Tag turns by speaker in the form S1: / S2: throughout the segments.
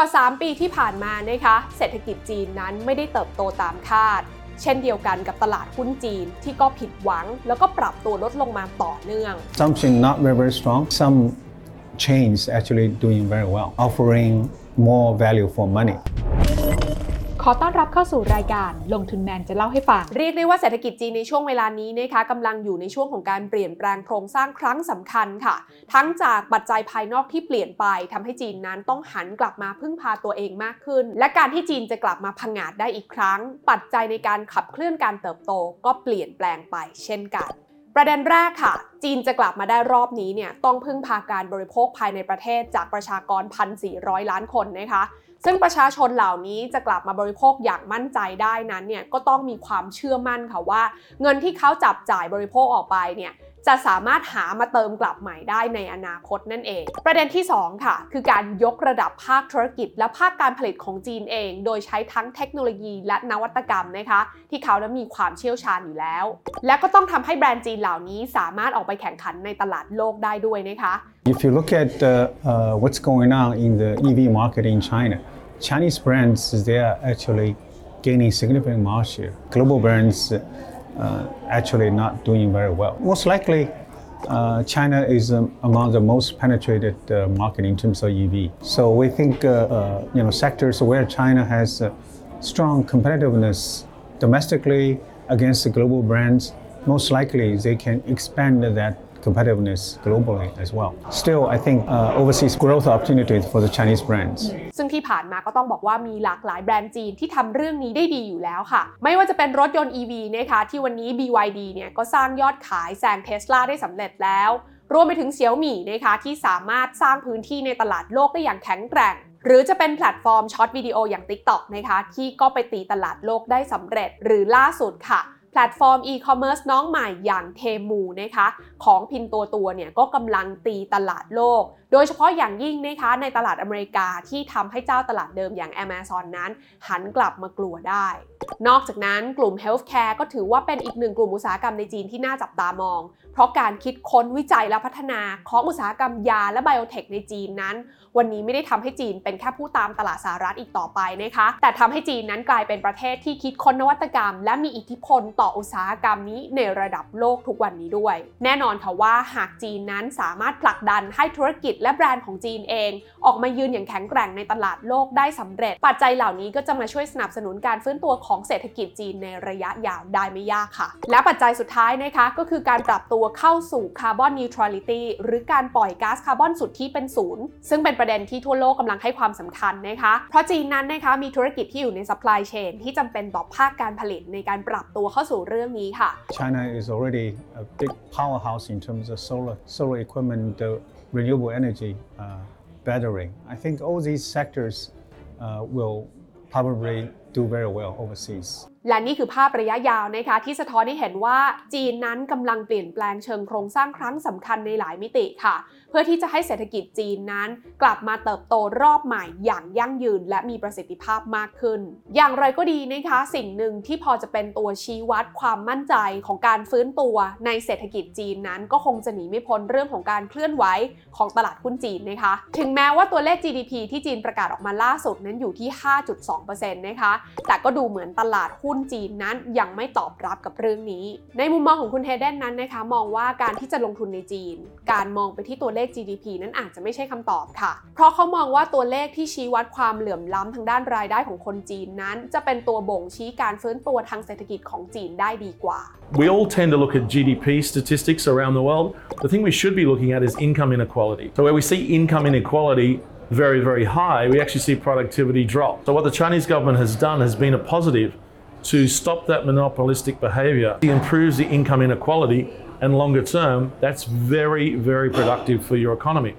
S1: ว่า 3 ปีที่ผ่านมานะคะเศรษฐกิจจีนนั้นไม่ได้เติบโตตามคาด เช่นเดียวกันกับตลาดหุ้นจีนที่ก็ผิดหวัง แล้วก็ปรับตัวลดลงมาต่อเนื่อง
S2: Something not very, very strong. Some chains actually doing very well, offering more value for money.
S3: ขอต้อนรับเข้าสู่รายการลงทุนแมนจะเล่าให้ฟัง
S1: เรียกได้ว่าเศรษฐกิจจีนในช่วงเวลานี้นะคะกำลังอยู่ในช่วงของการเปลี่ยนแปลงโครงสร้างครั้งสำคัญค่ะ ทั้งจากปัจจัยภายนอกที่เปลี่ยนไปทำให้จีนนั้นต้องหันกลับมาพึ่งพาตัวเองมากขึ้น และการที่จีนจะกลับมาพังงาดได้อีกครั้ง ปัจจัยในการขับเคลื่อนการเติบโต ก็เปลี่ยนแปลงไป เช่นกันประเด็นแรกค่ะ จีนจะกลับมาได้รอบนี้เนี่ยต้องพึ่งพาการบริโภคภายในประเทศจากประชากร 1,400 ล้านคนนะคะ ซึ่งประชาชนเหล่านี้จะกลับมาบริโภคอย่างมั่นใจได้นั้นเนี่ยก็ต้องมีความเชื่อมั่นค่ะว่า เงินที่เขาจับจ่ายบริโภคออกไปเนี่ย จะสามารถหามาเติมกลับใหม่ได้ในอนาคตนั่นเอง ประเด็นที่ 2 ค่ะ คือการยกระดับภาคธุรกิจ และภาคการผลิตของจีนเอง โดยใช้ทั้งเทคโนโลยีและนวัตกรรมนะคะ ที่เขานั้นมีความเชี่ยวชาญอยู่แล้ว และก็ต้องทำให้แบรนด์จีนเหล่านี้สามารถออกไปแข่งขันในตลาดโลกได้ด้วยนะคะ
S2: If you look at uh, uh, what's going on in the EV market in China, Chinese brands they are actually gaining significant market share. Global brands uh, actually not doing very well. Most likely, uh, China is um, among the most penetrated uh, market in terms of EV. So we think uh, uh, you know sectors where China has uh, strong competitiveness domestically against the global brands, most likely they can expand that competitiveness globally as well. Still, I think uh, overseas growth opportunities for the Chinese brands.
S1: ซึ่งที่ผ่านมาก็ต้องบอกว่ามีหลากหลายแบรนด์จีนที่ทำเรื่องนี้ได้ดีอยู่แล้วค่ะ ไม่ว่าจะเป็นรถยนต์ EV นะคะที่วันนี้ BYD เนี่ยก็สร้างยอดขายแซงเทสลาได้สำเร็จแล้ว รวมไปถึงเสี่ยวหมี่นะคะที่สามารถสร้างพื้นที่ในตลาดโลกได้อย่างแข็งแกร่งหรือจะเป็นแพลตฟอร์ม short video อย่าง TikTok นะคะที่ก็ไปตีตลาดโลกได้สำเร็จหรือล่าสุดค่ะ แพลตฟอร์มอีคอมเมิร์ซน้องใหม่อย่าง Temu นะคะของ Pinduoduo เนี่ยก็กำลังตีตลาดโลก โดยเฉพาะอย่างยิ่งนะคะในตลาดอเมริกาที่ทำให้เจ้าตลาดเดิมอย่าง Amazon นั้น หันกลับมากลัวได้ นอกจากนั้นกลุ่ม Healthcare ก็ถือว่าเป็นอีกหนึ่งกลุ่มอุตสาหกรรมในจีนที่น่าจับตามอง ราะการคิดค้นวิจัยและพัฒนาของอุตสาหกรรมยาและไบโอเทคในจีนนั้น วันนี้ไม่ได้ทำให้จีนเป็นแค่ผู้ตามตลาดสหรัฐอีกต่อไปนะคะ แต่ทำให้จีนนั้นกลายเป็นประเทศที่คิดค้นนวัตกรรม และมีอิทธิพลต่ออุตสาหกรรมนี้ในระดับโลกทุกวันนี้ด้วย แน่นอนค่ะว่าหากจีนนั้นสามารถผลักดันให้ธุรกิจและแบรนด์ของจีนเอง ออกมายืนอย่างแข็งแกร่งในตลาดโลกได้สำเร็จ ปัจจัยเหล่านี้ก็จะมาช่วยสนับสนุนการฟื้นตัวของเศรษฐกิจจีนในระยะยาวได้ไม่ยากค่ะ และปัจจัยสุดท้ายนะคะก็คือการปรับตัวเข้าสู่ carbon neutrality หรือการปล่อยก๊าซคาร์บอนสุทธิเป็นศูนย์ซึ่งเป็นประเด็นที่ทั่วโลกกำลังให้ความสำคัญนะคะ เพราะจีนนั้นนะคะมีธุรกิจที่อยู่ใน supply chain ที่จำเป็นต่อภาคการผลิตในการปรับตัวเข้าสู่เรื่องนี้ค่ะ
S2: China is already a big powerhouse in terms of solar, solar equipment, the renewable energy, uh, battery. I think all these sectors uh, will probably do very well overseas.
S1: และนี่คือภาพระยะยาวนะคะที่สะท้อนให้เห็นว่าจีนนั้นกำลังเปลี่ยนแปลงเชิงโครงสร้างครั้งสำคัญในหลายมิติค่ะ เพื่อที่จะให้เศรษฐกิจจีนนั้น กลับมาเติบโตรอบใหม่อย่างยั่งยืน และมีประสิทธิภาพมากขึ้น อย่างไรก็ดีนะคะ สิ่งหนึ่งที่พอจะเป็นตัวชี้วัดความมั่นใจของการฟื้นตัวในเศรษฐกิจจีนนั้นก็คงจะหนีไม่พ้นเรื่องของการเคลื่อนไหวของตลาดหุ้นจีนนะคะ ถึงแม้ว่าตัวเลข GDP ที่จีนประกาศออกมาล่าสุดนั้นอยู่ที่ 5.2%นะคะแต่ก็ดูเหมือนตลาดหุ้นจีนนั้นยังไม่ตอบรับกับเรื่องนี้ ในมุมมองของคุณเฮเดนนั้นนะคะ มองว่าการที่จะลงทุนในจีน การมองไปที่ตัวเลข GDP นั้นอาจจะไม่ใช่คำตอบค่ะ เพราะเขามองว่าตัวเลขที่ชี้วัดความเหลื่อมล้ำทางด้านรายได้ของคนจีนนั้น จะเป็นตัวบ่งชี้การฟื้นตัวทางเศรษฐกิจของจีนได้ดีกว่า
S4: We all tend to look at GDP statistics around the world. The thing we should be looking at is income inequality. So, where we see income inequality very, very high, we actually see productivity drop. So, what the Chinese government has done has been a positive to stop that monopolistic behavior. It improves the income inequality, and longer term, that's very, very productive for your economy.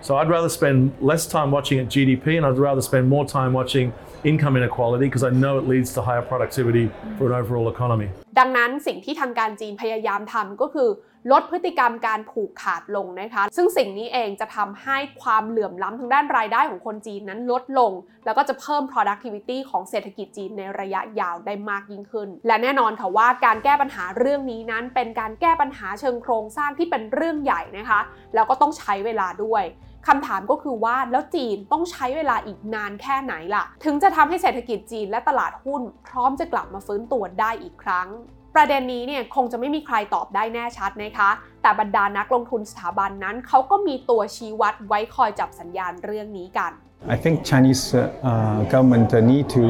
S4: So, I'd rather spend less time watching at GDP and I'd rather spend more time watching income inequality because I know it leads to higher productivity for an overall economy.
S1: ดังนั้นสิ่งที่ทางการจีนพยายามทำก็คือ ลดพฤติกรรมการผูกขาดลงนะคะ ซึ่งสิ่งนี้เองจะทำให้ความเหลื่อมล้ำทางด้านรายได้ของคนจีนนั้นลดลง แล้วก็จะเพิ่ม productivity ของเศรษฐกิจจีนในระยะยาวได้มากยิ่งขึ้น และแน่นอนค่ะว่าการแก้ปัญหาเรื่องนี้นั้น เป็นการแก้ปัญหาเชิงโครงสร้างที่เป็นเรื่องใหญ่นะคะ แล้วก็ต้องใช้เวลาด้วยคำถามก็คือว่าแล้วจีนต้องใช้เวลาอีกนานแค่ไหนล่ะ ถึงจะทำให้เศรษฐกิจจีนและตลาดหุ้น พร้อมจะกลับมาฟื้นตัวได้อีกครั้งประเด็นนี้เนี่ยคงจะไม่มีใครตอบได้แน่ชัดนะคะ แต่บรรดานักลงทุนสถาบันนั้นเขาก็มีตัวชี้วัดไว้คอยจับสัญญาณเรื่องนี้กัน
S2: I think Chinese uh, government need to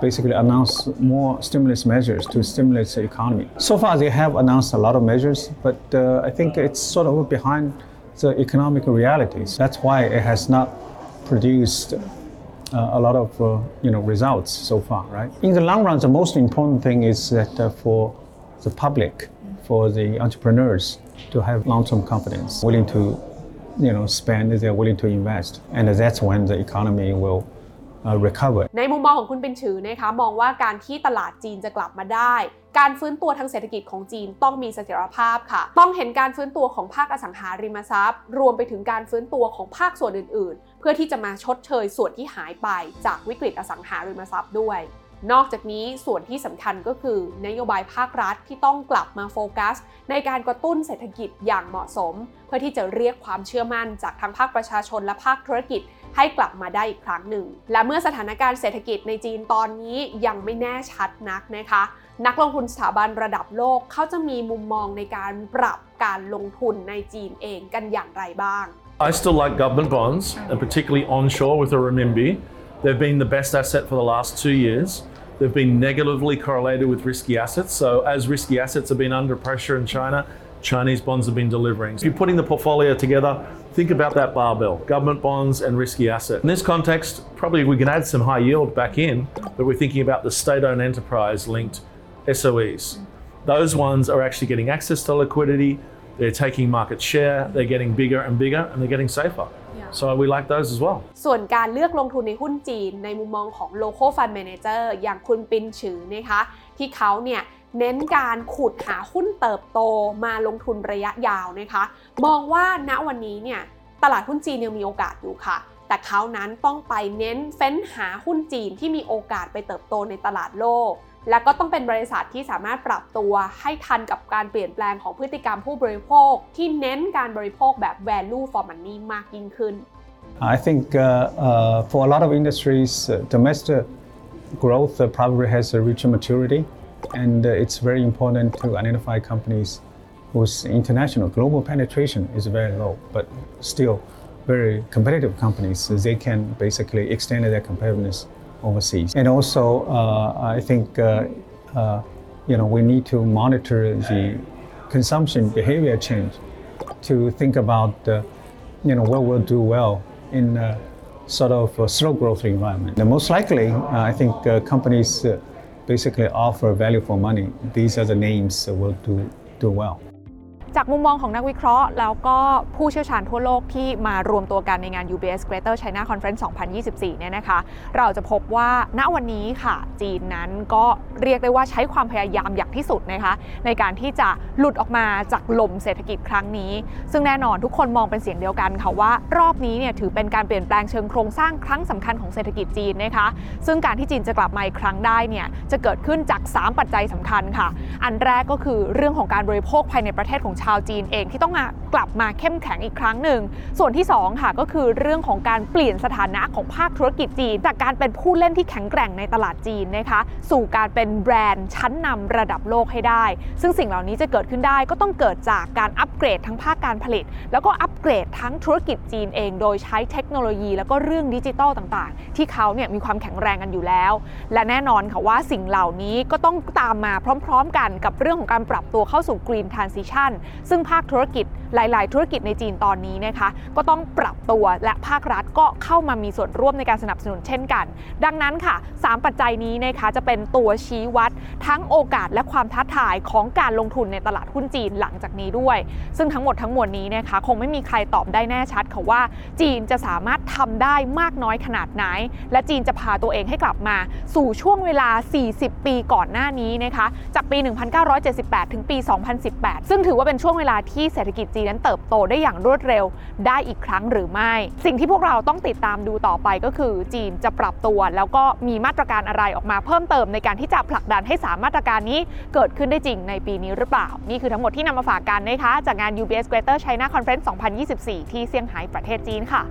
S2: basically announce more stimulus measures to stimulate the economy. So far, they have announced a lot of measures, but uh, I think it's sort of behind the economic realities. That's why it has not produced uh, a lot of uh, you know results so far, right? In the long run, the most important thing is that uh, for the public, for the entrepreneurs to have long-term confidence, willing to you know spend, they're willing to invest, and that's when the economy will uh, recover.
S1: ในมุมมองของคุณเป็นชือนะคะมองว่าการที่ตลาดจีนจะกลับมาได้ การฟื้นตัวทางเศรษฐกิจของจีนต้องมีเสถียรภาพค่ะ ต้องเห็นการฟื้นตัวของภาคอสังหาริมทรัพย์ รวมไปถึงการฟื้นตัวของภาคส่วนอื่น ๆ เพื่อที่จะมาชดเชยส่วนที่หายไปจากวิกฤตอสังหาริมทรัพย์ด้วยนอกจากนี้ส่วนที่สำคัญก็คือนโยบายภาครัฐที่ต้องกลับมาโฟกัส ในการกระตุ้นเศรษฐกิจอย่างเหมาะสม เพื่อที่จะเรียกความเชื่อมั่นจากทั้งภาคประชาชนและภาคธุรกิจให้กลับมาได้อีกครั้งหนึ่ง และเมื่อสถานการณ์เศรษฐกิจในจีนตอนนี้ยังไม่แน่ชัดนักนะคะ นักลงทุนสถาบันระดับโลกเขาจะมีมุมมองในการปรับการลงทุนในจีนเองกันอย่างไรบ้าง
S4: I still like government bonds, and particularly onshore with the renminbi. They've been the best asset for the last two years. They've been negatively correlated with risky assets. So, as risky assets have been under pressure in China, Chinese bonds have been delivering. So, if you're putting the portfolio together, think about that barbell government bonds and risky assets. In this context, probably we can add some high yield back in, but we're thinking about the state owned enterprise linked SOEs. Those ones are actually getting access to liquidity, they're taking market share, they're getting bigger and bigger, and they're getting safer. So we like those as well.
S1: ส่วนการเลือกลงทุนในหุ้นจีนในมุมมองของ local fund manager อย่างคุณปินฉือนะคะที่เขาเนี่ยเน้นการขุดหาหุ้นเติบโตมาลงทุนระยะยาวนะคะมองว่าณวันนี้เนี่ยตลาดหุ้นจีนยังมีโอกาสอยู่ค่ะ แต่เขานั้นต้องไปเน้นเฟ้นหาหุ้นจีนที่มีโอกาสไปเติบโตในตลาดโลก และก็ต้องเป็นบริษัทที่สามารถปรับตัวให้ทันกับการเปลี่ยนแปลงของพฤติกรรมผู้บริโภค ที่เน้นการบริโภคแบบ value for money มากยิ่งขึ้น
S2: I think uh, uh, for a lot of industries, uh, domestic growth uh, probably has a reached maturity, and uh, it's very important to identify companies whose international global penetration is very low, but still very competitive companies. They can basically extend their competitiveness overseas. And also, uh, I think uh, uh, you know we need to monitor the consumption behavior change to think about you know what will do well in a sort of a slow growth environment. And most likely, I think companies basically offer value for money. These are the names that will do do well.
S3: จากมุมมองของนักวิเคราะห์ แล้วก็ผู้เชี่ยวชาญทั่วโลกที่มารวมตัวกันในงาน UBS Greater China Conference 2024 เนี่ยนะคะ เราจะพบว่าณวันนี้ค่ะ จีนนั้นก็เรียกได้ว่าใช้ความพยายามอย่างที่สุดนะคะในการที่จะหลุดออกมาจากลมเศรษฐกิจครั้งนี้ ซึ่งแน่นอนทุกคนมองเป็นเสียงเดียวกันค่ะว่ารอบนี้เนี่ยถือเป็นการเปลี่ยนแปลงเชิงโครงสร้างครั้งสำคัญของเศรษฐกิจจีนนะคะ ซึ่งการที่จีนจะกลับมาอีกครั้งได้เนี่ยจะเกิดขึ้นจาก 3 ปัจจัยสำคัญค่ะ อันแรกก็คือเรื่องของการบริโภคภายในประเทศของชาวจีนเองที่ต้องกลับมาเข้มแข็งอีกครั้งหนึ่ง ส่วนที่สองค่ะก็คือเรื่องของการเปลี่ยนสถานะของภาคธุรกิจจีน จากการเป็นผู้เล่นที่แข็งแกร่งในตลาดจีนนะคะสู่การเป็นแบรนด์ชั้นนำระดับโลกให้ได้ ซึ่งสิ่งเหล่านี้จะเกิดขึ้นได้ก็ต้องเกิดจากการอัปเกรดทั้งภาคการผลิต แล้วก็อัปเกรดทั้งธุรกิจจีนเอง โดยใช้เทคโนโลยี แล้วก็เรื่องดิจิทัลต่างๆ ที่เขาเนี่ยมีความแข็งแรงกันอยู่แล้ว และแน่นอนค่ะว่าสิ่งเหล่านี้ก็ต้องตามมาพร้อม ๆ กันกับเรื่องของการปรับตัวเข้าสู่ Green Transition ซึ่งภาคธุรกิจหลาย ๆ ธุรกิจในจีนตอนนี้นะคะ ก็ต้องปรับตัวและภาครัฐก็เข้ามามีส่วนร่วมในการสนับสนุนเช่นกัน ดังนั้นค่ะ 3 ปัจจัยนี้นะคะจะเป็นตัวชี้วัด ทั้งโอกาสและความท้าทายของการลงทุนในตลาดหุ้นจีนหลังจากนี้ด้วย ซึ่งทั้งหมดทั้งมวลนี้นะคะ คงไม่มีใครตอบได้แน่ชัดค่ะว่า จีนจะสามารถทำได้มากน้อยขนาดไหน และจีนจะพาตัวเองให้กลับมา สู่ช่วงเวลา 40 ปีก่อนหน้านี้นะคะจากปี 1978 ถึงปี 2018 ซึ่งถือว่าเป็น
S1: ช่วงเวลาที่เศรษฐกิจจีนนั้นเติบโตได้อย่างรวดเร็วได้อีกครั้งหรือไม่ สิ่งที่พวกเราต้องติดตามดูต่อไปก็คือจีนจะปรับตัว แล้วก็มีมาตรการอะไรออกมาเพิ่มเติมในการที่จะผลักดันให้สามมาตรการนี้เกิดขึ้นได้จริงในปีนี้หรือเปล่า นี่คือทั้งหมดที่นำมาฝากกันนะคะ จากงาน UBS Greater China Conference 2024 ที่เซี่ยงไฮ้ประเทศจีนค่ะ